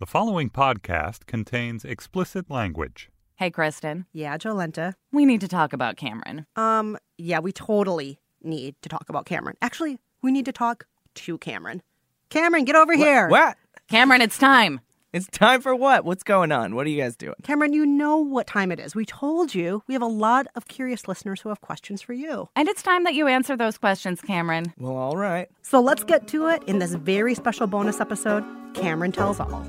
The following podcast contains explicit language. Hey, Kristen. Yeah, Jolenta. We need to talk about Cameron. Um, yeah, we totally need to talk about Cameron. Actually, we need to talk to Cameron. Cameron, get over here. What? Cameron, it's time. It's time for what? What's going on? What are you guys doing? Cameron, you know what time it is. We told you we have a lot of curious listeners who have questions for you. And it's time that you answer those questions, Cameron. Well, all right. So let's get to it in this very special bonus episode Cameron Tells All.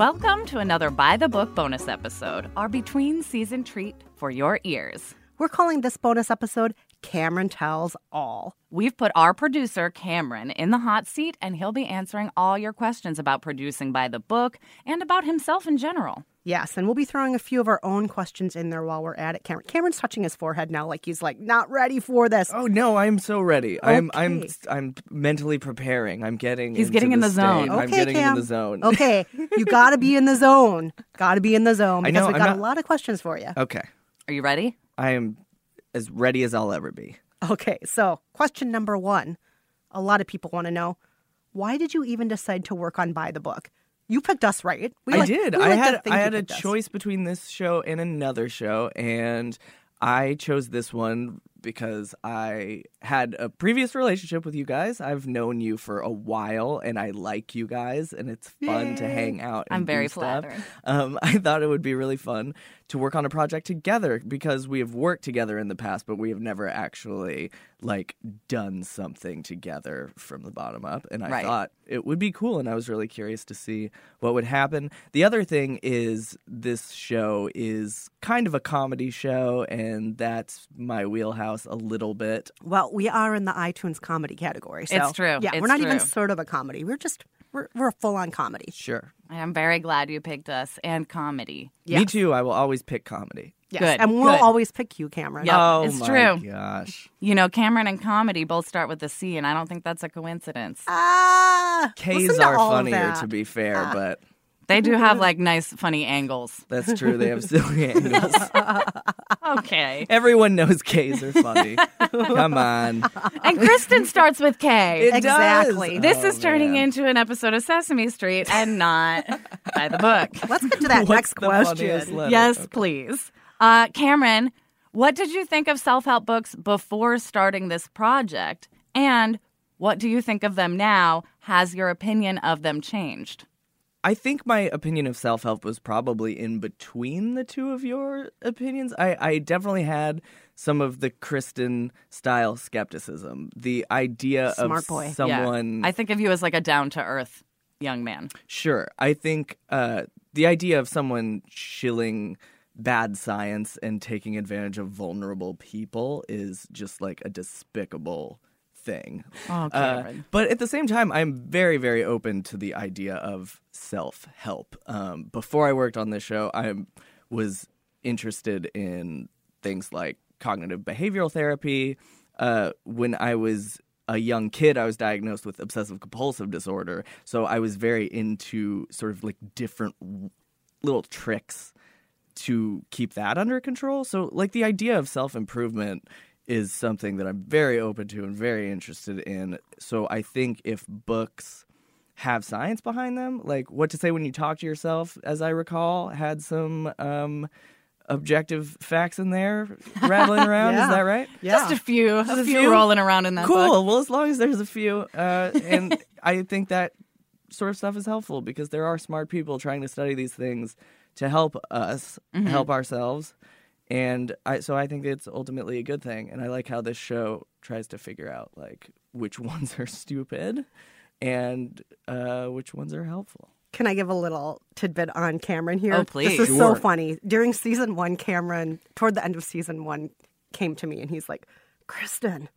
Welcome to another By the Book bonus episode, our between season treat for your ears. We're calling this bonus episode Cameron Tells All. We've put our producer, Cameron, in the hot seat, and he'll be answering all your questions about producing by the book and about himself in general. Yes, and we'll be throwing a few of our own questions in there while we're at it. Cameron, Cameron's touching his forehead now, like he's like not ready for this. Oh no, I'm so ready. I'm I'm I'm mentally preparing. I'm getting He's into getting in the state. zone. I'm getting Cam. in the zone. Okay, you got to be in the zone. Got to be in the zone I because know, we got not- a lot of questions for you. Okay. Are you ready? I am as ready as I'll ever be. Okay, so question number one. A lot of people want to know why did you even decide to work on By the Book? You picked us, right? We I like- did. we I like to had I had a us. choice between this show and another show, and I chose this one because I had a previous relationship with you guys. I've known you for a while, and I like you guys, and it's fun to hang out. And I'm very do stuff. flattered. Um, I thought it would be really fun to work on a project together because we have worked together in the past, but we have never actually like done something together from the bottom up. And I Right. thought it would be cool, and I was really curious to see what would happen. The other thing is this show is kind of a comedy show, and that's my wheelhouse a little bit. Well, we are in the iTunes comedy category. So, It's true. Yeah, It's we're not even sort of a comedy. We're just we're we're a full on comedy. Sure. I am very glad you picked us and comedy. Me too. I will always pick comedy. Yes, Good, and we'll good. always pick you, Cameron. Yep, oh it's my true. gosh. You know, Cameron and comedy both start with a C, and I don't think that's a coincidence. Ah, K's listen to are funnier, to be fair, but They do have like nice, funny angles. that's true. They have silly angles. Okay. Everyone knows K's are funny. Come on. and Kristen starts with K. It Exactly. does. this Oh, is turning man. into an episode of Sesame Street and not by the book. Let's get to that What's next question. letter? Yes, please. Uh, Cameron, what did you think of self help books before starting this project? And what do you think of them now? Has your opinion of them changed? I think my opinion of self help was probably in between the two of your opinions. I, I definitely had some of the Kristen style skepticism. The idea Smart of boy. Yeah. someone. I think of you as like a down to earth young man. Sure. I think uh, the idea of someone shilling bad science and taking advantage of vulnerable people is just like a despicable thing. Oh, Uh, but at the same time, I'm very, very open to the idea of self help. Um, before I worked on this show, I was interested in things like cognitive behavioral therapy. Uh, when I was a young kid, I was diagnosed with obsessive compulsive disorder. So I was very into sort of like different w- little tricks to keep that under control. So, like, the idea of self improvement is something that I'm very open to and very interested in. So, I think if books have science behind them, like What to Say When You Talk to Yourself, as I recall, had some um, objective facts in there rattling around. Yeah. Is that right? Yeah. Just a few, a, a few, few? rolling around in that cool. book. Well, as long as there's a few, uh, and I think that sort of stuff is helpful because there are smart people trying to study these things to help us Mm-hmm. help ourselves, and I so I think it's ultimately a good thing. And I like how this show tries to figure out like which ones are stupid and uh, which ones are helpful. Can I give a little tidbit on Cameron here? Oh, please. This is Sure. so funny. During season one, Cameron, toward the end of season one, came to me and he's like, Kristen,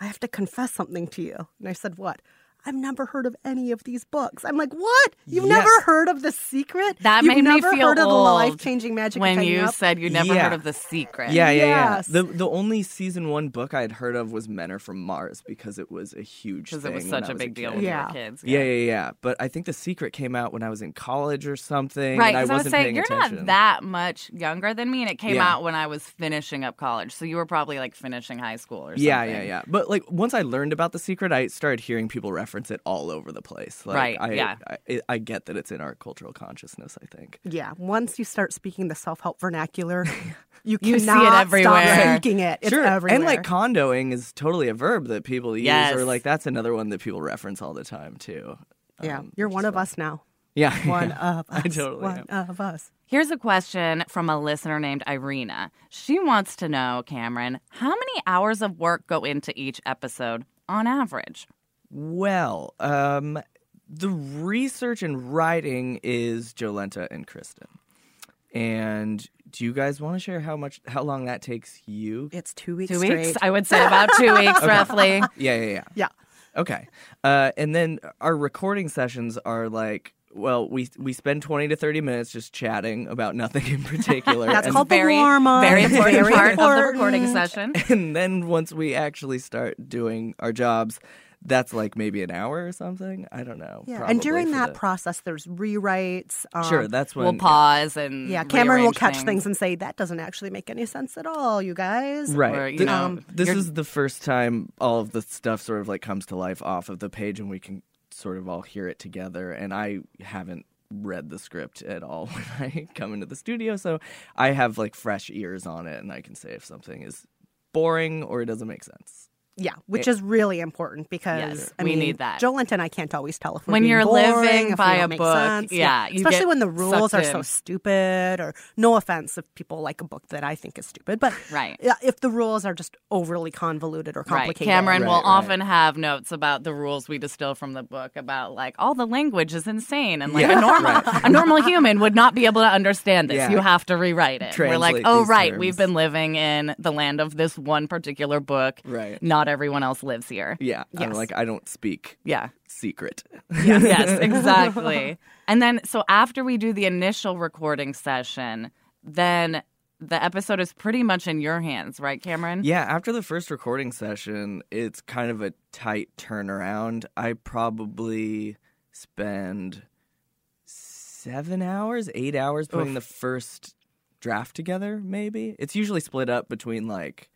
I have to confess something to you. And I said, What? I've never heard of any of these books. I'm like, What? You've Yes. never heard of The Secret? That You've made me never feel heard of the life changing magic of when hanging you up? said you never Yeah. heard of the secret. Yeah, yeah, Yes. yeah. The the only season one book I had heard of was Men Are From Mars because it was a huge because it was when such I a big deal kid. when Yeah. we were kids. Yeah, yeah, yeah. But I think The Secret came out when I was in college or something. Right, and I because I, was saying you're attention. not that much younger than me, and it came Yeah. out when I was finishing up college. So you were probably like finishing high school or something. Yeah, yeah, yeah. But like once I learned about The Secret, I started hearing people reference it all over the place. Like, Right, I, yeah. I, I get that it's in our cultural consciousness. I think. Yeah. Once you start speaking the self help vernacular, you You see it cannot everywhere. stop speaking it. It's sure, everywhere. and like Kondoing is totally a verb that people use, Yes. or like that's another one that people reference all the time too. yeah, Um, you're one is of fun. us now. Yeah, One yeah. of us. I totally One am. of us. Here's a question from a listener named Irina. She wants to know, Cameron, how many hours of work go into each episode on average? Well, um, the research and writing is Jolenta and Kristen. And do you guys want to share how much, how long that takes you? It's two weeks Two straight. weeks? I would say about two weeks, roughly. Yeah, yeah, yeah. Yeah. Okay. Uh, and then our recording sessions are like, well, we we spend twenty to thirty minutes just chatting about nothing in particular. That's and, called the very, warm up. very important Very part of the recording session. and then once we actually start doing our jobs, that's like maybe an hour or something. I don't know. Yeah, and during that the- process, there's rewrites. Um, sure, that's when We'll pause and yeah, Cameron will catch things. and say that doesn't actually make any sense at all, you guys. Right. Or, you Th- know, Um, this you're- is the first time all of the stuff sort of like comes to life off of the page and we can sort of all hear it together. And I haven't read the script at all when I come into the studio. So I have like fresh ears on it and I can say if something is boring or it doesn't make sense. Yeah, which is really important because Yes, I we mean, need that. Jolent and I can't always tell if we're When being you're boring, living if by a book, sense. yeah, you especially when the rules sucked are so stupid. Or no offense if people like a book that I think is stupid, but Right. yeah, if the rules are just overly convoluted or Right. complicated. Cameron will Right, right. often have notes about the rules we distill from the book about like all the language is insane and like Yeah, a normal a normal human would not be able to understand this. Yeah. You have to rewrite it. We're like, oh right, terms." we've been living in the land of this one particular book. Right. Not everyone else lives here. Yeah. I'm like, I don't speak Yeah. secret. yes, exactly. And then, so after we do the initial recording session, then the episode is pretty much in your hands, right, Cameron? Yeah, after the first recording session, it's kind of a tight turnaround. I probably spend seven hours, eight hours putting the first draft together, maybe. It's usually split up between like,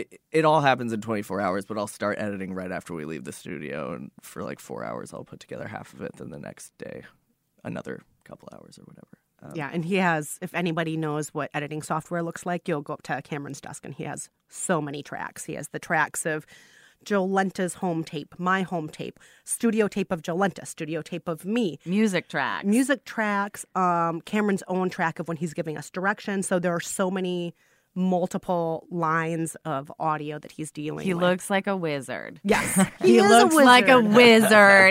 it, it all happens in 24 hours, but I'll start editing right after we leave the studio. And for like four hours, I'll put together half of it. Then the next day, another couple hours or whatever. Um, Yeah, and he has. If anybody knows what editing software looks like, you'll go up to Cameron's desk, and he has so many tracks. He has the tracks of Jolenta's home tape, my home tape, studio tape of Jolenta, studio tape of me, Music tracks. music tracks, um, Cameron's own track of when he's giving us direction. So there are so many multiple lines of audio that he's dealing with. He with. looks like a wizard. yes, He, is looks like a wizard.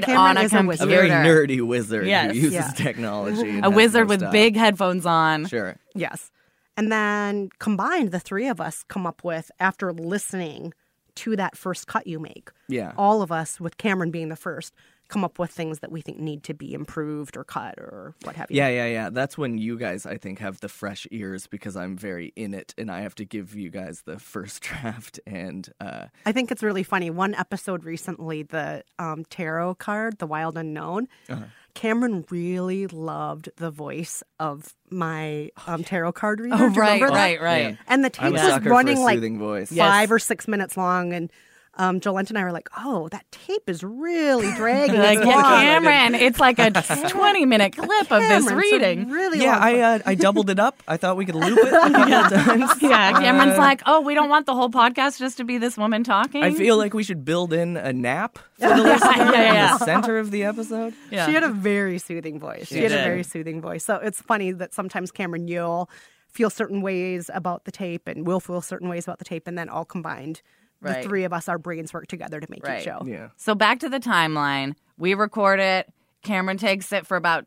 wizard on a is a A wizard. very nerdy wizard Yes. who uses Yeah. technology. a wizard with stuff. big headphones on. Sure. Yes. And then combined, the three of us come up with, after listening to that first cut you make, Yeah. all of us, with Cameron being the first, come up with things that we think need to be improved or cut or what have you. Yeah, yeah, yeah. That's when you guys, I think, have the fresh ears because I'm very in it, and I have to give you guys the first draft. And uh, I think it's really funny. One episode recently, the um, tarot card, the Wild Unknown, Uh-huh. Cameron really loved the voice of my um, tarot card reader. Oh, Do you right, right, right. Yeah. And the I'm tape a was running for a like soothing voice. Yes. five or six minutes long, and um, Jolenta and I were like, "Oh, that tape is really dragging." Like, yeah. Cameron, it's like a 20 minute clip of this reading. Really yeah, I uh, I doubled it up. I thought we could loop it a couple of times. Yeah, Cameron's Uh, like, oh, we don't want the whole podcast just to be this woman talking. I feel like we should build in a nap for the listener yeah, yeah. in the center of the episode. yeah. She had a very soothing voice. She, She had did. a very soothing voice. So it's funny that sometimes Cameron, you'll feel certain ways about the tape, and we'll feel certain ways about the tape, and then all combined, Right. the three of us, our brains work together to make Right. it show. Yeah. So back to the timeline. We record it. Cameron takes it for about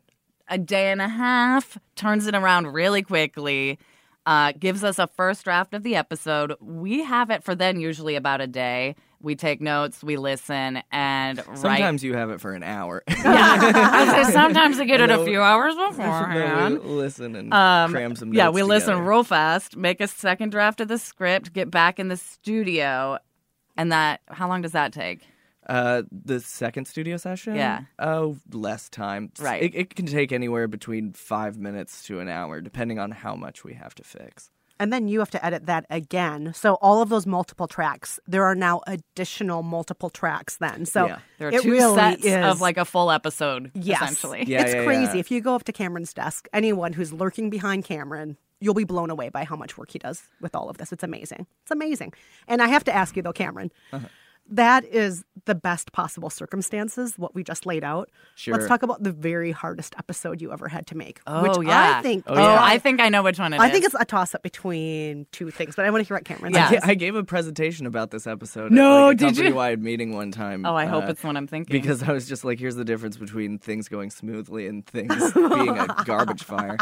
a day and a half, turns it around really quickly, uh, gives us a first draft of the episode. We have it for then usually about a day. We take notes, we listen, and write. Sometimes you have it for an hour. yeah, I was say sometimes I get it a few hours beforehand. listen and Um, cram some. Notes. Yeah, we listen real fast, make a second draft of the script, get back in the studio, and that. How long does that take? Uh, the second studio session. Yeah. Oh, less time. Right. It, it can take anywhere between five minutes to an hour, depending on how much we have to fix. And then you have to edit that again. So all of those multiple tracks, there are now additional multiple tracks then. So Yeah. There are it two really sets is, of like a full episode, Yes. essentially. Yeah, it's yeah, crazy. yeah. If you go up to Cameron's desk, anyone who's lurking behind Cameron, you'll be blown away by how much work he does with all of this. It's amazing. It's amazing. And I have to ask you though, Cameron, Uh-huh. That is the best possible circumstances, what we just laid out. Sure. Let's talk about the very hardest episode you ever had to make. Oh which yeah. I think Oh, yeah. I think I know which one it is. I think it's a toss up between two things, but I want to hear what Cameron Yeah. says. I gave a presentation about this episode. No, at like a did you? company-wide meeting one time. Oh, I hope uh, it's the one I'm thinking. because I was just like, here's the difference between things going smoothly and things being a garbage fire.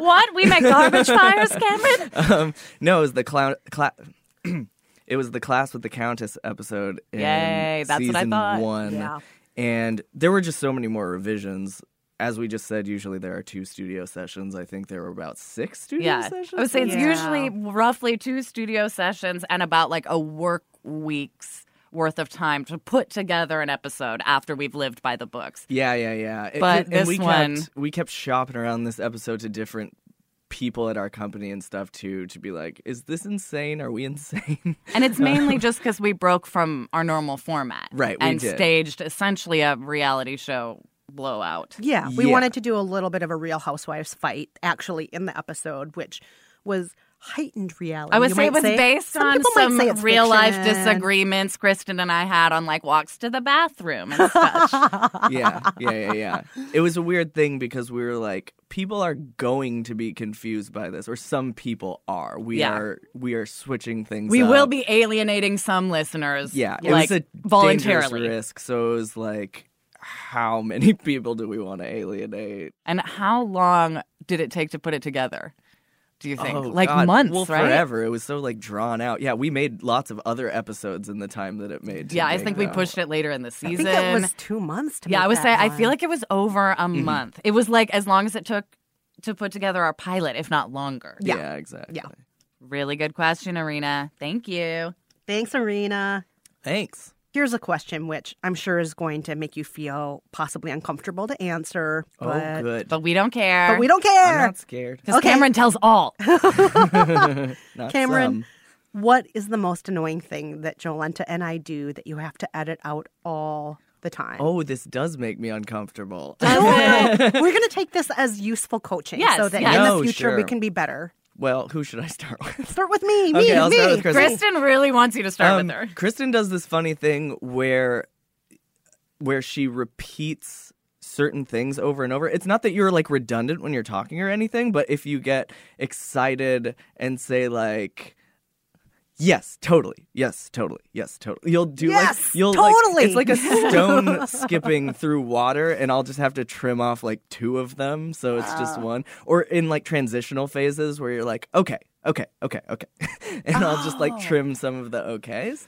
what? We make garbage fires, Cameron? Um, no, it was the clown. Cla- it was the class with the countess episode. In Yay, that's what I season thought. One, Yeah. and there were just so many more revisions. As we just said, usually there are two studio sessions. I think there were about six studio Yeah. sessions. I would say it's Yeah. usually roughly two studio sessions and about like a work week's worth of time to put together an episode after we've lived by the books. Yeah, yeah, yeah. It- But and this we one- kept, we kept shopping around this episode to different people at our company and stuff too to be like, is this insane? Are we insane? And it's mainly um, just because we broke from our normal format. Right, we And did. staged essentially a reality show blowout. Yeah, we Yeah. wanted to do a little bit of a Real Housewives fight actually in the episode, which was heightened reality. I would you say it might was based Some on some say it's real life disagreements Kristen and I had on like walks to the bathroom and such. yeah, yeah, yeah, yeah. It was a weird thing because we were like, people are going to be confused by this, or some people are. We Yeah. are we are switching things. we up. will be alienating some listeners. Yeah, it like was a voluntarily. dangerous risk. So it was like, how many people do we want to alienate? And how long did it take to put it together? Do you think? Oh, like God. months, well, right? forever. It was so like drawn out. Yeah, we made lots of other episodes in the time that it made. Yeah, I make think we them. pushed it later in the I season. think it was two months to yeah, make I would that say I feel like it was over a Mm-hmm. month. It was like as long as it took to put together our pilot, if not longer. Yeah. Yeah, exactly. Yeah. Really good question, Irina. Thank you. Thanks, Irina. Thanks. Here's a question which I'm sure is going to make you feel possibly uncomfortable to answer. Oh, But, good. But we don't care. but we don't care. I'm care. not scared. Because Okay. Cameron tells all. Not Cameron, some. what is the most annoying thing that Jolenta and I do that you have to edit out all the time? Oh, this does make me uncomfortable. No, no. We're going to take this as useful coaching Yes, so that yes. in No, the future we sure. can be better. Well, who should I start with? Start with me. Me. Okay, I'll me. start with Kristen. Kristen really wants you to start Um, with her. Kristen does this funny thing where where she repeats certain things over and over. It's not that you're like redundant when you're talking or anything, but if you get excited and say like Yes, totally. Yes, totally. Yes, totally. You'll do Yes, like you'll totally. like it's like a stone skipping through water and I'll just have to trim off like two of them so it's just one. Or in like transitional phases where you're like, okay, okay, okay, okay. and I'll just like trim some of the okays.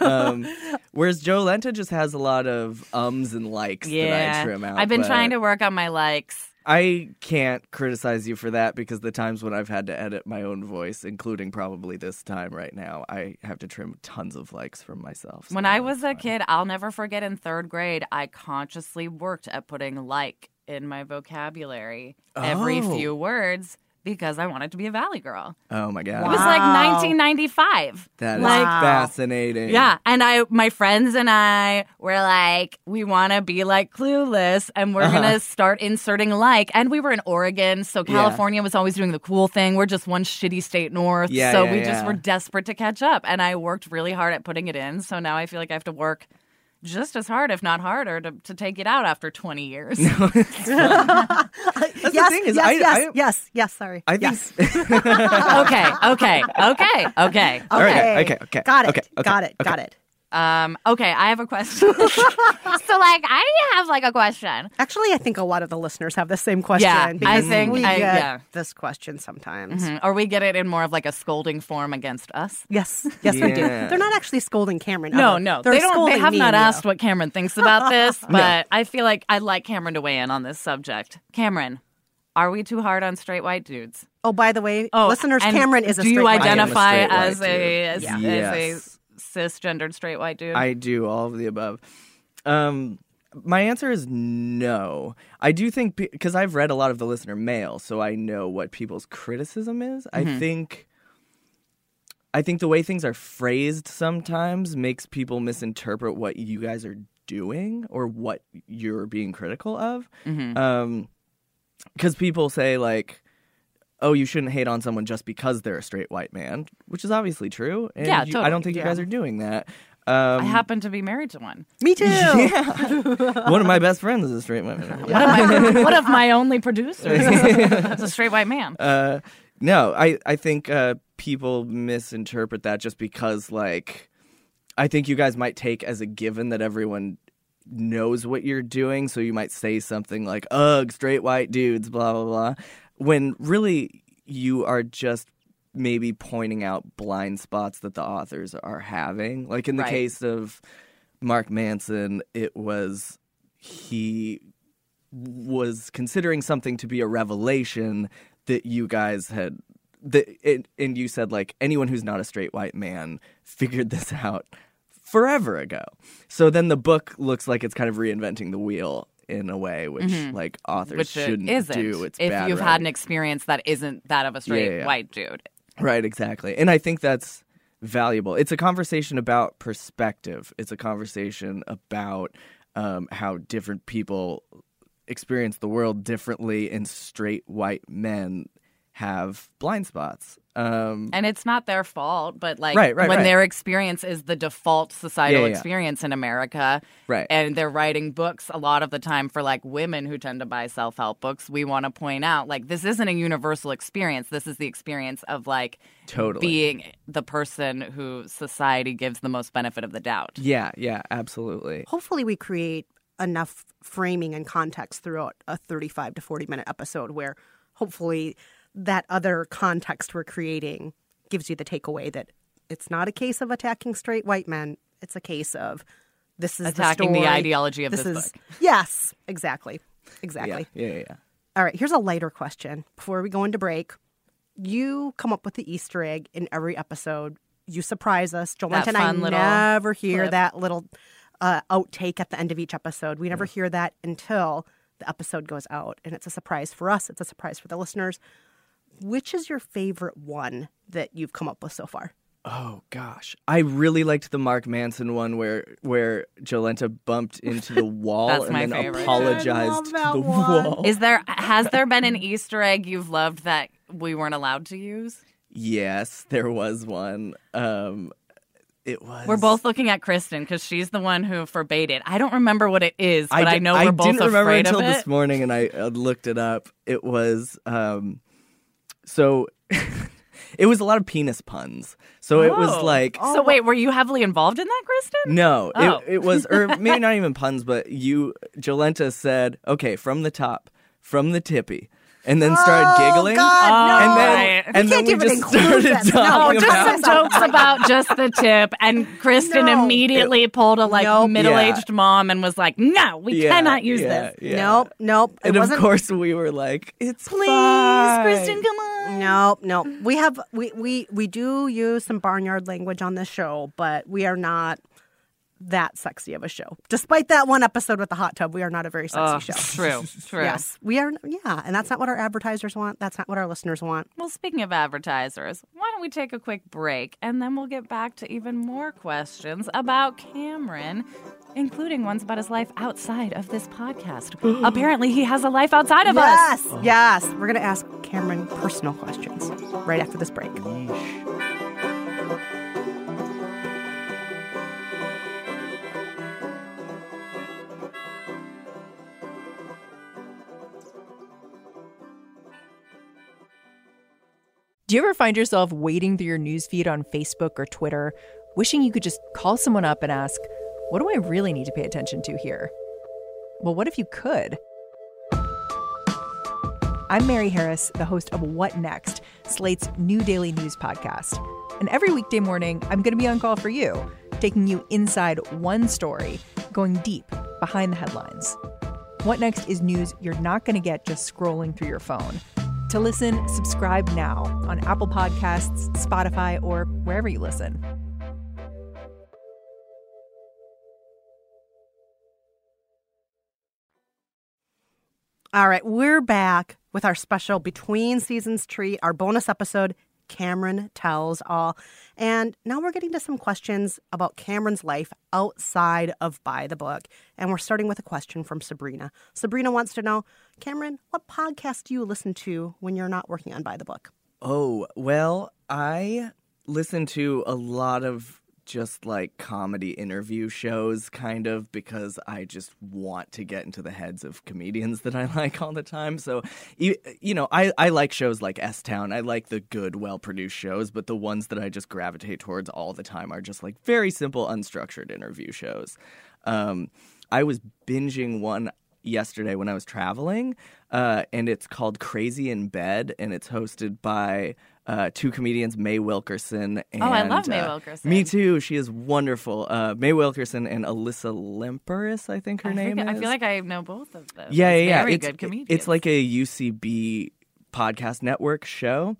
Um, whereas Jolenta just has a lot of ums and likes that I Yeah. trim out. I've been but trying to work on my likes. I can't criticize you for that because the times when I've had to edit my own voice, including probably this time right now, I have to trim tons of likes from myself. When I was a fine. kid, I'll never forget in third grade, I consciously worked at putting like in my vocabulary every Oh. few words because I wanted to be a Valley girl. Oh my god, It was like 1995. that is like, fascinating. Yeah, and I, my friends and I were like, we want to be like Clueless, and we're Uh-huh. gonna start inserting like. And we were in Oregon, so Yeah. California was always doing the cool thing. We're just one shitty state north, Yeah, so yeah, we just were desperate to catch up. And I worked really hard at putting it in. So now I feel like I have to work just as hard, if not harder, to, to take it out after 20 years. That's yes, the thing is, yes, I, yes, I, yes, yes. Sorry. I think. yes. okay, okay, okay, okay. All right, Okay. okay, okay, Got it. okay, okay, got it. okay. Got it. Um, okay, I have a question. so, like, I have like a question. Actually, I think a lot of the listeners have the same question. Yeah, I think we I- get yeah. this question sometimes. Mhm. Or we get it in more of like a scolding form against us. Yes, yes, we do. They're not actually scolding Cameron. No, no, they're they don't. They scolding have me not and you. asked what Cameron thinks about this, but I feel like I'd like Cameron to weigh in on this subject. Cameron, are we too hard on straight white dudes? Oh, by the way, Oh, listeners, Cameron is a Do straight you white a identify straight white as a as, dude. as a cisgendered straight white dude? I do all of the above. Um, my answer is no. I do think because I've read a lot of the listener mail, so I know what people's criticism is. I think. I think the way things are phrased sometimes makes people misinterpret what you guys are doing or what you're being critical of. Um, because people say like, "Oh, you shouldn't hate on someone just because they're a straight white man," which is obviously true. And Yeah, you- I don't think yeah. you guys are doing that. Um, I happen to be married to one. Me too. one of my best friends is a straight white man. One of my one of my only producers is a straight white man. Uh, no, I I think uh, people misinterpret that just because like I think you guys might take as a given that everyone knows what you're doing, so you might say something like "ugh, straight white dudes," blah blah blah, when really you are just maybe pointing out blind spots that the authors are having. Like in the Right. case of Mark Manson, it was he was considering something to be a revelation that you guys had that it, and you said like anyone who's not a straight white man figured this out forever ago. So then the book looks like it's kind of reinventing the wheel in a way which like authors Mm-hmm. Which shouldn't isn't. do. It's if you've had an experience that isn't that of a straight Yeah, yeah. white dude. Right, exactly. And I think that's valuable. It's a conversation about perspective. It's a conversation about um, how different people experience the world differently, and straight white men have blind spots. Um, And it's not their fault, but like Right, right, when right. their experience is the default societal Yeah, yeah, yeah. experience in America, Right. and they're writing books a lot of the time for like women who tend to buy self help books, we want to point out like this isn't a universal experience. This is the experience of like Totally. being the person who society gives the most benefit of the doubt. yeah, yeah, absolutely. Hopefully, we create enough framing and context throughout a 35 to 40 minute episode where hopefully that other context we're creating gives you the takeaway that it's not a case of attacking straight white men. It's a case of this is Attacking the the, ideology of this is, book. Yes, exactly. Exactly. yeah, yeah. yeah. All right, here's a lighter question before we go into break. You come up with the Easter egg in every episode. You surprise us. Jolenta That and I never hear clip. that little uh, outtake at the end of each episode. We never hear that until the episode goes out. And it's a surprise for us, it's a surprise for the listeners. Which is your favorite one that you've come up with so far? Oh gosh, I really liked the Mark Manson one where where Jolenta bumped into the wall and then favorite. Apologized to the one. wall. Is there has there been an Easter egg you've loved that we weren't allowed to use? Yes, there was one. Um, it was. We're both looking at Kristen because she's the one who forbade it. I don't remember what it is, but I, di- know we're both didn't remember afraid until of it. this morning, and I uh, looked it up. It was um, so. it was a lot of penis puns. So it was Oh. like oh, So wait, were you heavily involved in that, Kristen? No, Oh. it, it was, or maybe not even puns, but you, Jolenta said, okay, from the top, from the tippy, and then started Oh, giggling. God, no. Oh, and then, right. and We then we just started this. No, Oh, just about some jokes about just the tip, and Kristen No. immediately pulled a like Nope. middle-aged mom and was like, "No, we Yeah, cannot use yeah, this." yeah. Nope, nope. It And of wasn't. course, we were like, "It's Please, fine. Kristen, come on. No, no. We have we we we do use some barnyard language on this show, but we are not that sexy of a show. Despite that one episode with the hot tub, we are not a very sexy Oh, show. true, true. Yes, we are. Yeah, and that's not what our advertisers want. That's not what our listeners want. Well, speaking of advertisers, why don't we take a quick break and then we'll get back to even more questions about Cameron, including ones about his life outside of this podcast. Apparently, he has a life outside of us. yes, yes. We're gonna ask Cameron personal questions right after this break. Do you ever find yourself wading through your newsfeed on Facebook or Twitter, wishing you could just call someone up and ask, What do I really need to pay attention to here? Well, what if you could? I'm Mary Harris, the host of What Next, Slate's new daily news podcast. And every weekday morning, I'm going to be on call for you, taking you inside one story, going deep behind the headlines. What Next is news you're not going to get just scrolling through your phone. To listen, subscribe now on Apple Podcasts, Spotify, or wherever you listen. All right, we're back with our special between seasons treat, our bonus episode, Cameron Tells All. And now we're getting to some questions about Cameron's life outside of By the Book. And we're starting with a question from Sabrina. Sabrina wants to know Cameron, what podcast do you listen to when you're not working on By the Book? Oh, well, I listen to a lot of just like comedy interview shows, kind of, because I just want to get into the heads of comedians that I like all the time. So, you, you know, I, I like shows like S Town. I like the good, well produced shows, but the ones that I just gravitate towards all the time are just like very simple, unstructured interview shows. Um, I was binging one yesterday when I was traveling, uh, and it's called Crazy in Bed, and it's hosted by uh, two comedians, Mae Wilkerson. And, Oh, I love Mae uh, Wilkerson. Me too. She is wonderful. Uh, Mae Wilkerson and Alyssa Limperis, I think her I, name think- is. I feel like I know both of them. yeah, yeah, yeah. Very it's, good comedians. It's like a UCB podcast network show,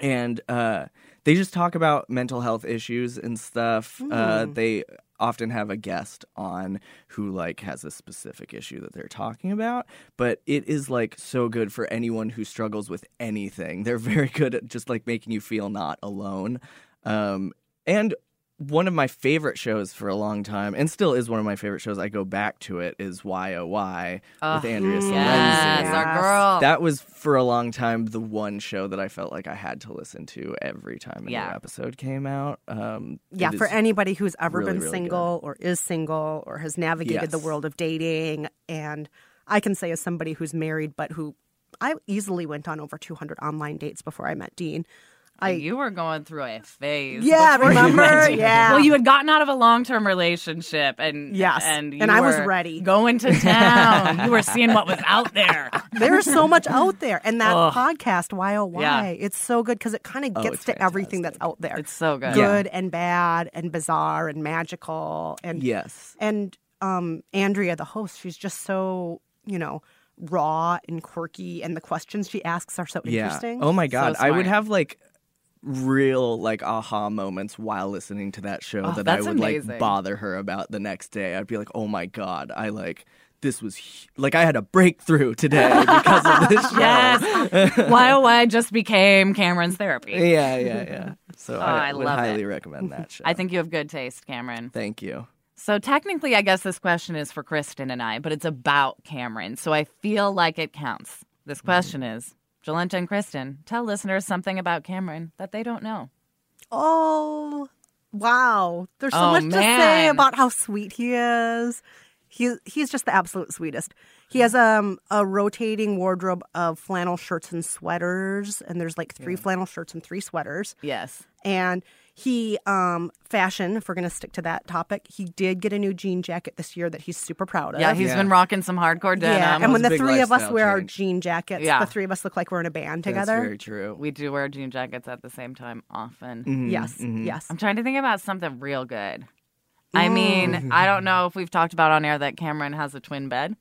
and uh, they just talk about mental health issues and stuff. Uh, Hmm. they often have a guest on who like has a specific issue that they're talking about but it is like so good for anyone who struggles with anything. They're very good at just like making you feel not alone. Um, and one of my favorite shows for a long time, and still is one of my favorite shows. I go back to it. Is Y O Y with Andrea Silenzi. yes, Yes. our girl. That was for a long time the one show that I felt like I had to listen to every time a Yeah. new episode came out. Um, Yeah, it for anybody who's ever really, been really single or is single or has navigated the Yes. world of dating. And I can say, as somebody who's married, but who I easily went on over 200 online dates before I met Dean. I, you were going through a phase. Yeah, before remember? Yeah. Well, you had gotten out of a long-term relationship, and Yes, and you and I was ready. going to town. you were seeing what was out there. there's so much out there. And that Ugh. podcast, YOY, Yeah. it's so good because it kind of Oh, gets it's to everything that's out there. It's so good. good and bad and bizarre and magical. And yes, And um, Andrea, the host, she's just so, you know, raw and quirky. And the questions she asks are so yeah. interesting. Oh my god, I would have like real like aha moments while listening to that show Oh, that I would amazing. like bother her about the next day. I'd be like, oh my god, I like. This was hu- like I had a breakthrough today because of this show. Yes. YOY oh, just became Cameron's therapy. Yeah, yeah, yeah. So Oh, I, I would love it. highly recommend that show. I think you have good taste, Cameron. Thank you. So technically, I guess this question is for Kristen and I, but it's about Cameron. So I feel like it counts. This mm-hmm. question is Jolenta and Kristen, tell listeners something about Cameron that they don't know. Oh, wow. There's so Oh, much to say about how sweet he is. He he's just the absolute sweetest. He has um a rotating wardrobe of flannel shirts and sweaters, and there's like three flannel shirts and three sweaters. Yes. And he um fashion, if we're gonna stick to that topic, he did get a new jean jacket this year that he's super proud of. Yeah, he's Yeah. been rocking some hardcore denim. yeah, and when the three of us lifestyle wear our jean jackets, Yeah. the three of us look like we're in a band That's together. very true. we do wear jean jackets at the same time often. Mm-hmm. Yes, yes. I'm trying to think about something real good. I mean, I don't know if we've talked about on air that Cameron has a twin bed.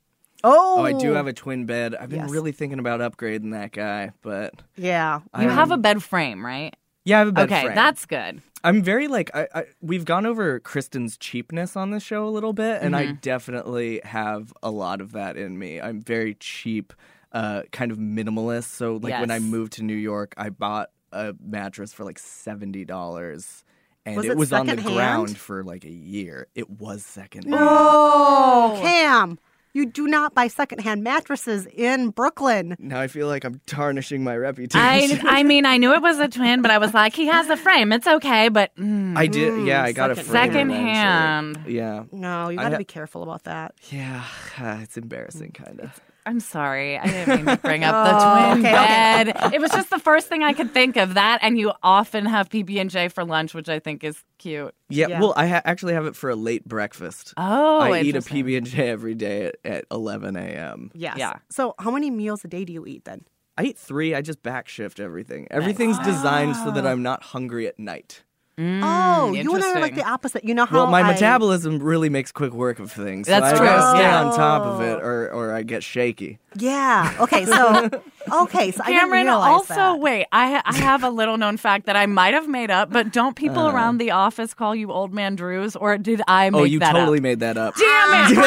Oh, Oh, I do have a twin bed. I've been Yes. really thinking about upgrading that guy, but Yeah. You I- have a bed frame, right? Yeah, I have a bed okay, frame. that's good. I'm very like I, I we've gone over Kristen's cheapness on this show a little bit, and Mm-hmm. I definitely have a lot of that in me. I'm very cheap, uh, kind of minimalist. So like when I moved to New York, I bought a mattress for like seventy dollars. And Was it, it was on the secondhand? ground for like a year. It was second. Oh, Cam, you do not buy secondhand mattresses in Brooklyn. Now I feel like I'm tarnishing my reputation. I I mean, I knew it was a twin, but I was like, he has a frame. It's okay, but mm, I did. Yeah, I got a second- frame second eventually. hand. Yeah, No, you got to ha- be careful about that. yeah. It's embarrassing, kind of. I'm sorry. I didn't mean to bring up Oh, the twin okay, okay. bed. It was just the first thing I could think of. That, and you often have PB and J for lunch, which I think is cute. Yeah, Yeah. well, I ha- actually have it for a late breakfast. Oh, I eat a. PB and J every day at, at 11 a.m. Yes. Yeah. So, how many meals a day do you eat then? I eat three. I just back shift everything. Everything's designed so that ah. I'm not hungry at night. Oh, mm, you and I are like the opposite. You know how Well, my I- metabolism really makes quick work of things. That's so I true, gotta stay yeah. on top of it, oh. or or I get shaky. Yeah. Okay. So, okay. So I didn't Cameron, realize also, that. wait, I, I have a little known fact that I might have made up, but don't people Uh. around the office call you Old Man Drews, or did I make that? oh, you that totally up? made that up. Damn it!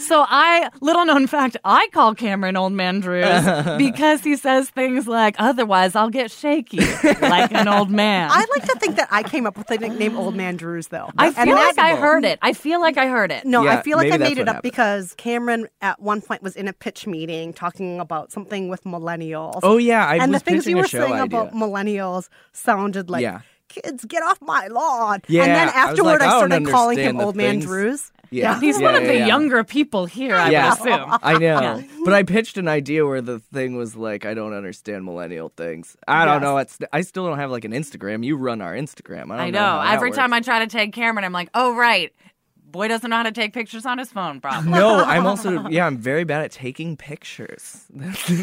so I, little known fact, I call Cameron Old Man Drews because he says things like, otherwise I'll get shaky like an old man. I like to think that I came up with the nickname Old Man Drews, though. I And feel like I heard it. I feel like I heard it. No, Yeah, I feel like I made it up happened. because Cameron at one point was in a pitch meeting talking about something with millennials. Oh yeah, I and was the things you were saying idea. about millennials sounded like Yeah. kids get off my lawn. Yeah, and then I afterward like, I, I started calling him understand the Old Man. Drews. yeah, He's yeah, one of yeah, the yeah. younger people here, I Yeah. would assume. I know. Yeah. But I pitched an idea where the thing was like, I don't understand millennial things. I don't Yes. know. It's I still don't have like an Instagram. You run our Instagram. I don't I know. know. how that Every time I try to take Cameron, I'm like, oh, right. Boy doesn't know how to take pictures on his phone, probably. No, I'm also yeah. I'm very bad at taking pictures. That's the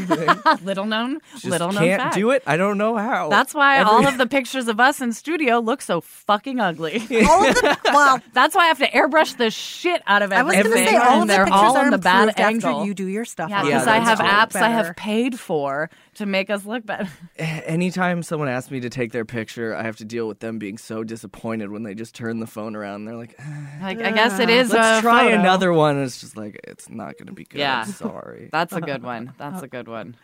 thing. little known, Just little known can't fact. do it. I don't know how. That's why Every- all of the pictures of us in studio look so fucking ugly. All of the, well, That's why I have to airbrush the shit out of I was going to say all and of the they're pictures all are in the bad improved angle. after you do your stuff. yeah, because them. I have true. apps I have paid for to make us look better. Anytime someone asks me to take their picture, I have to deal with them being so disappointed when they just turn the phone around. And they're like, Like, I guess it is. "Let's a try photo. another one." It's just like it's not going to be good. Yeah. Sorry. That's a good one. That's a good one.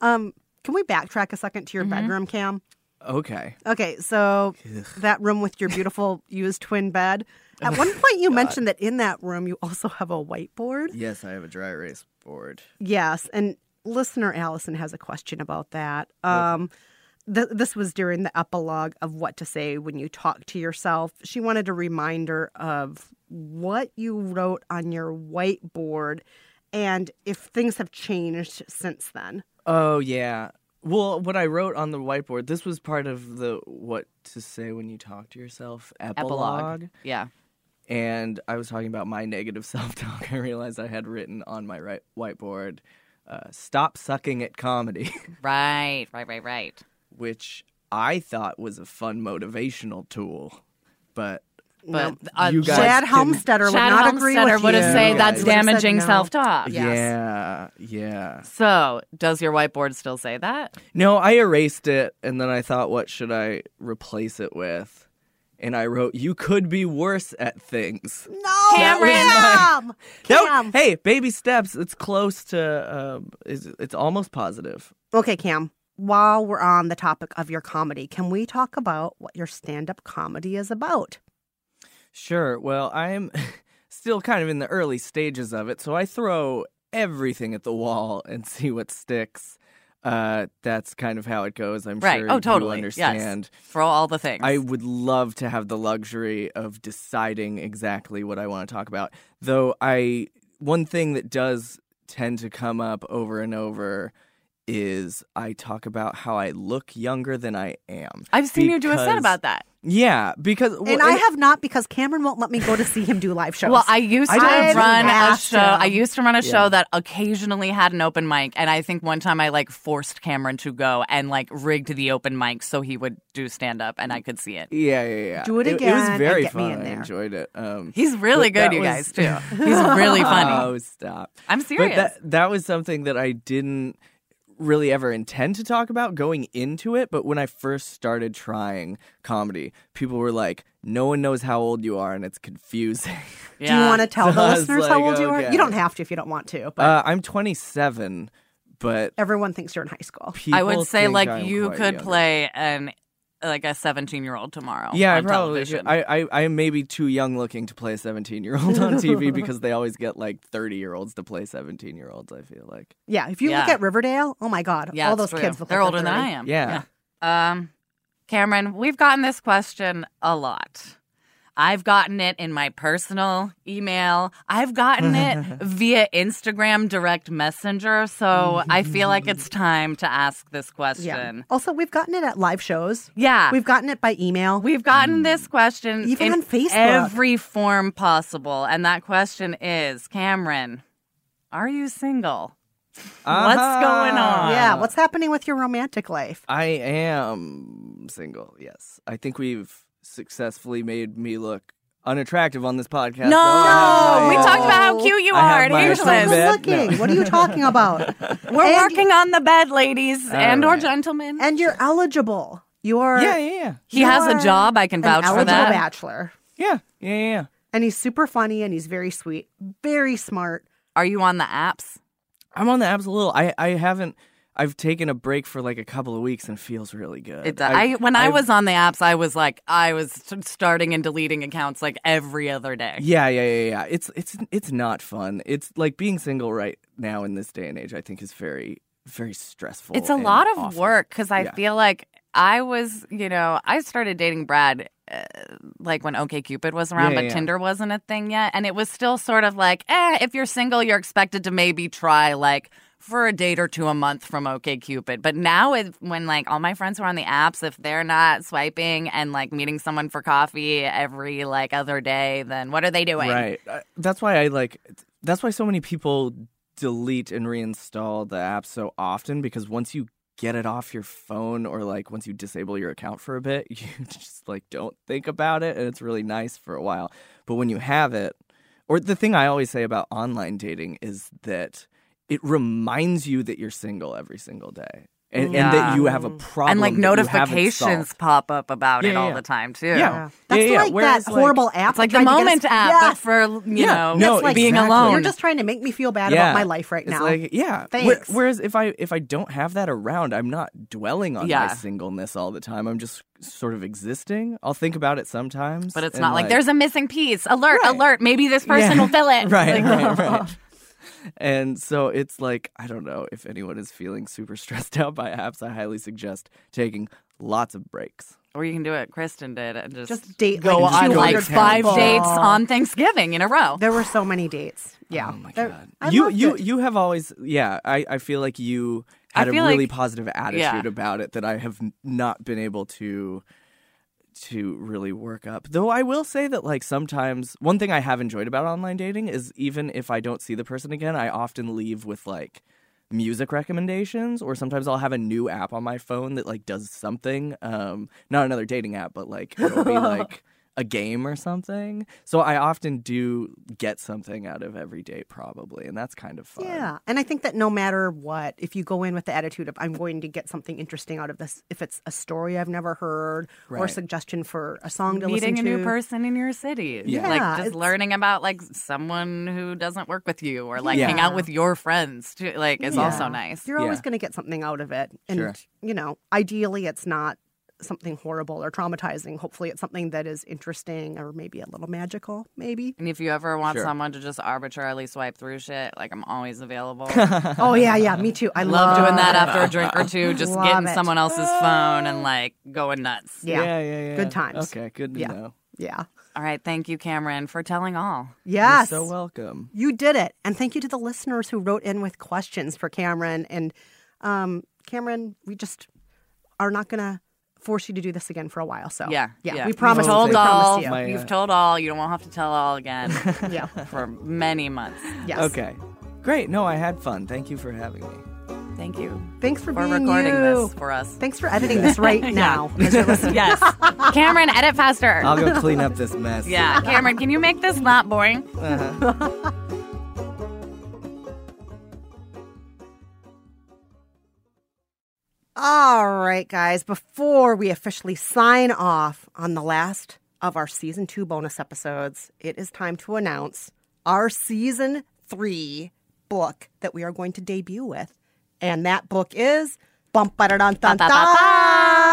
Um, can we backtrack a second to your Mm-hmm. bedroom, Cam? okay. Okay, so that room with your beautiful used twin bed. At one point, you mentioned that in that room you also have a whiteboard. Yes, I have a dry erase board. Yes, and listener Allison has a question about that. Um, th- this was during the epilogue of what to say when you talk to yourself. She wanted a reminder of what you wrote on your whiteboard and if things have changed since then. Oh yeah. Well, what I wrote on the whiteboard, this was part of the what to say when you talk to yourself epilogue. Epilogue. Yeah. And I was talking about my negative self-talk. I realized I had written on my right whiteboard, uh, "Stop sucking at comedy," Right. Right. Right. Right. which I thought was a fun motivational tool, but But No. uh, You guys Shad didn't- would Shad not agree Helmstetter with would you. have said You that's Would have said damaging no. self-talk. Yes. yeah, yeah. So, does your whiteboard still say that? No, I erased it, and then I thought, what should I replace it with? And I wrote, "You could be worse at things." No, Cameron! Cam! No, Cam. hey, baby steps. It's close to. Um, it's, it's almost positive. Okay, Cam. While we're on the topic of your comedy, can we talk about what your stand-up comedy is about? Sure. Well, I'm still kind of in the early stages of it, so I throw everything at the wall and see what sticks. Uh, that's kind of how it goes. I'm Right. sure Oh, totally. you Yes. understand. Throw all the things. I would love to have the luxury of deciding exactly what I want to talk about. Though I one thing that does tend to come up over and over is I talk about how I look younger than I am. I've seen you do a set about that. Yeah, because And I have not because Cameron won't let me go to see him do live shows. Well, I used to I've run a show. him. I used to run a show Yeah. that occasionally had an open mic, and I think one time I like forced Cameron to go and like rigged the open mic so he would do stand up and I could see it. Yeah, yeah, yeah. Do it again. It, again was and very get me fun. in I enjoyed it. Um, He's really good, you was- guys too. He's really funny. Oh, stop. I'm But serious. that that was something that I didn't really ever intend to talk about going into it. But when I first started trying comedy, people were like, "No one knows how old you are, and it's confusing." do you want to tell So the I was listeners how like, old you are? You don't have to if you don't want to, but Uh, I'm 27, but everyone thinks you're in high school. I would say like I'm you could younger. play an like a 17 year old tomorrow. Yeah, I probably television. could. I, I I am maybe too young looking to play a 17 year old on TV because they always get like 30 year olds to play 17 year olds. I feel like. Yeah, if you look at Riverdale, oh my god, yeah, all those true. kids look They're like older than I am. Yeah. Um, Cameron, we've gotten this question a lot. I've gotten it in my personal email. I've gotten it via Instagram direct messenger. So I feel like it's time to ask this Yeah. question. Also, we've gotten it at live shows. Yeah. We've gotten it by email. We've gotten this mm. question Even in on Facebook. every form possible. And that question is Cameron, are you single? What's uh-huh. going on? yeah, what's happening with your romantic life? I am single. Yes, I think we've successfully made me look unattractive on this podcast. No, though. we I, talked about how cute you I are at my You're so Angeles. Angeles. bed? good looking. No. What are you talking about? We're And- working on the bed, ladies and or gentlemen. And you're eligible. You're Yeah, yeah, yeah, he has a job. I can an vouch for that. bachelor. yeah, yeah, yeah, yeah. And he's super funny and he's very sweet, very smart. Are you on the apps? I'm on the apps a little. I I haven't. I've taken a break for like a couple of weeks and feels really good. It, I, when I I've- was on the apps, I was like, I was starting and deleting accounts like every other day. Yeah, yeah, yeah, yeah. It's it's it's not fun. It's like being single right now in this day and age. I think is very very stressful. It's a lot of awful. work because I Yeah. feel like I was, you know, I started dating Brad uh, like when OKCupid was around, Yeah, but yeah. Tinder wasn't a thing yet, and it was still sort of like, eh, if you're single, you're expected to maybe try like for a date or two a month from OKCupid. But now, it, when like all my friends who are on the apps, if they're not swiping and like meeting someone for coffee every like other day, then what are they doing? Right. Uh, That's why I like. That's why so many people delete and reinstall the app so often because once you get it off your phone or like once you disable your account for a bit, you just like don't think about it and it's really nice for a while. But when you have it, or the thing I always say about online dating is that it reminds you that you're single every single day. And, and that you have a problem. And like that you haven't notifications pop up about Yeah, it yeah, all yeah. the time too. Yeah. That's Yeah, yeah. like Whereas, that like- horrible app. It's like the tried to get moment us- app, Yeah. but for you Yeah, know no, like being exactly. alone. You're just trying to make me feel bad Yeah. about my life right It's now. like yeah. Thanks. Whereas if I if I don't have that around, I'm not dwelling on Yeah. my singleness all the time. I'm just sort of existing. I'll think about it sometimes, But it's and, not like, there's a missing piece. Alert, Right. alert. Maybe this person Yeah. will fill it. right, Like, right, right. And so it's like I don't know if anyone is feeling super stressed out by apps. I highly suggest taking lots of breaks. Or you can do what Kristen did and just, Just date go like on like five people. dates on Thanksgiving in a row. There were so many dates. Oh yeah. Oh my There- god. I you you it. you have always yeah. I I feel like you had a really like- positive attitude yeah. about it that I have not been able to to really work up. Though I will say that like sometimes one thing I have enjoyed about online dating is even if I don't see the person again, I often leave with like music recommendations or sometimes I'll have a new app on my phone that like does something um not another dating app but like it'll be like a game or something. So I often do get something out of every date probably and that's kind of fun. Yeah. And I think that no matter what, if you go in with the attitude of, I'm going to get something interesting out of this, if it's a story I've never heard or a suggestion for a song to Meeting a new person in your city. Yeah, Like just learning about like someone who doesn't work with you or like Yeah. hang out with your friends too, like is also nice. You're always Yeah. going to get something out of it. And, Sure. you know, ideally it's not something horrible or traumatizing. Hopefully, it's something that is interesting or maybe a little magical. Maybe. And if you ever want Sure. someone to just arbitrarily swipe through shit, like I'm always available. oh yeah, yeah. Me too. I love doing that after a drink or two, just Love getting it. someone else's phone and like going nuts. Yeah. yeah, yeah, yeah. Good times. Okay, good to Yeah. know. Yeah. All right, thank you, Cameron, for telling all. Yes. You're so welcome. You did it. And thank you to the listeners who wrote in with questions for Cameron. And um, Cameron, we just are not going to force you to do this again for a while. So Yeah, yeah, yeah. we promise. You've told we all. promise you. My, uh, You've told all. You don't have to tell all again yeah. for many months. Yes. Okay. Great. No, I had fun. Thank you for having me. Thank you Thanks for, for being recording you. this for us. Thanks for editing this right now. as you're listening. Yes, Cameron, edit faster. I'll go clean up this mess. yeah, Cameron, can you make this not boring? All right, guys, before we officially sign off on the last of our season two bonus episodes, it is time to announce our season three book that we are going to debut with. And that book is Bum ba dun dun da.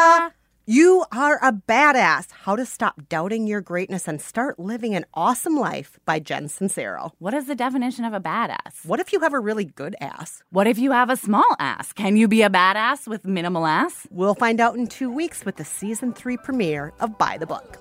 You are a badass. How to stop doubting your greatness and start living an awesome life by Jen Sincero. What is the definition of a badass? What if you have a really good ass? What if you have a small ass? Can you be a badass with minimal ass? We'll find out in two weeks with the season three premiere of By the Book.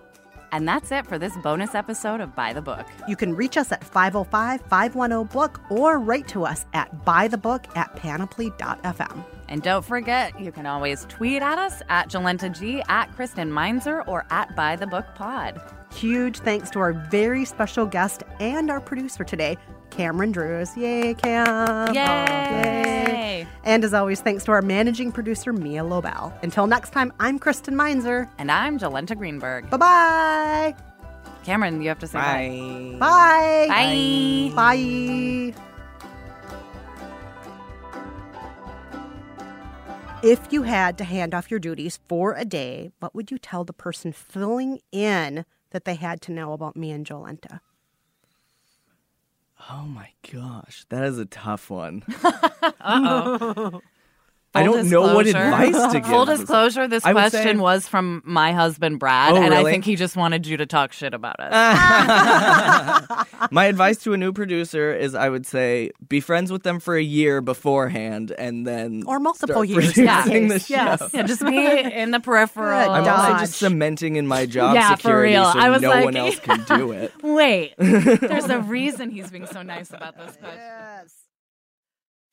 And that's it for this bonus episode of By the Book. You can reach us at 505 510 Book or write to us at bythebook at panoply.fm. And don't forget, you can always tweet at us at Jolenta G, at Kristen Meinzer, or at By the Book Pod. Huge thanks to our very special guest and our producer today, Cameron Drews. Yay, Cam! Yay! And as always, thanks to our managing producer, Mia Lobel. Until next time, I'm Kristen Meinzer. And I'm Jolenta Greenberg. Bye bye. Cameron, you have to say bye. Bye. Bye. Bye. Bye. If you had to hand off your duties for a day, what would you tell the person filling in that they had to know about me and Jolenta? Oh my gosh, that is a tough one. Uh-oh. I don't know what disclosure- advice to give. Full disclosure, this I would question say- was from my husband, Brad, Oh, and I really? think he just wanted you to talk shit about us. My advice to a new producer is I would say be friends with them for a year beforehand and then Or multiple start years. producing Yeah. the show. Yes. yeah, just be in the peripheral. I'm also just cementing in my job Yeah, for security real. so I was no like- one else can do it. Wait, there's a reason he's being so nice about this question.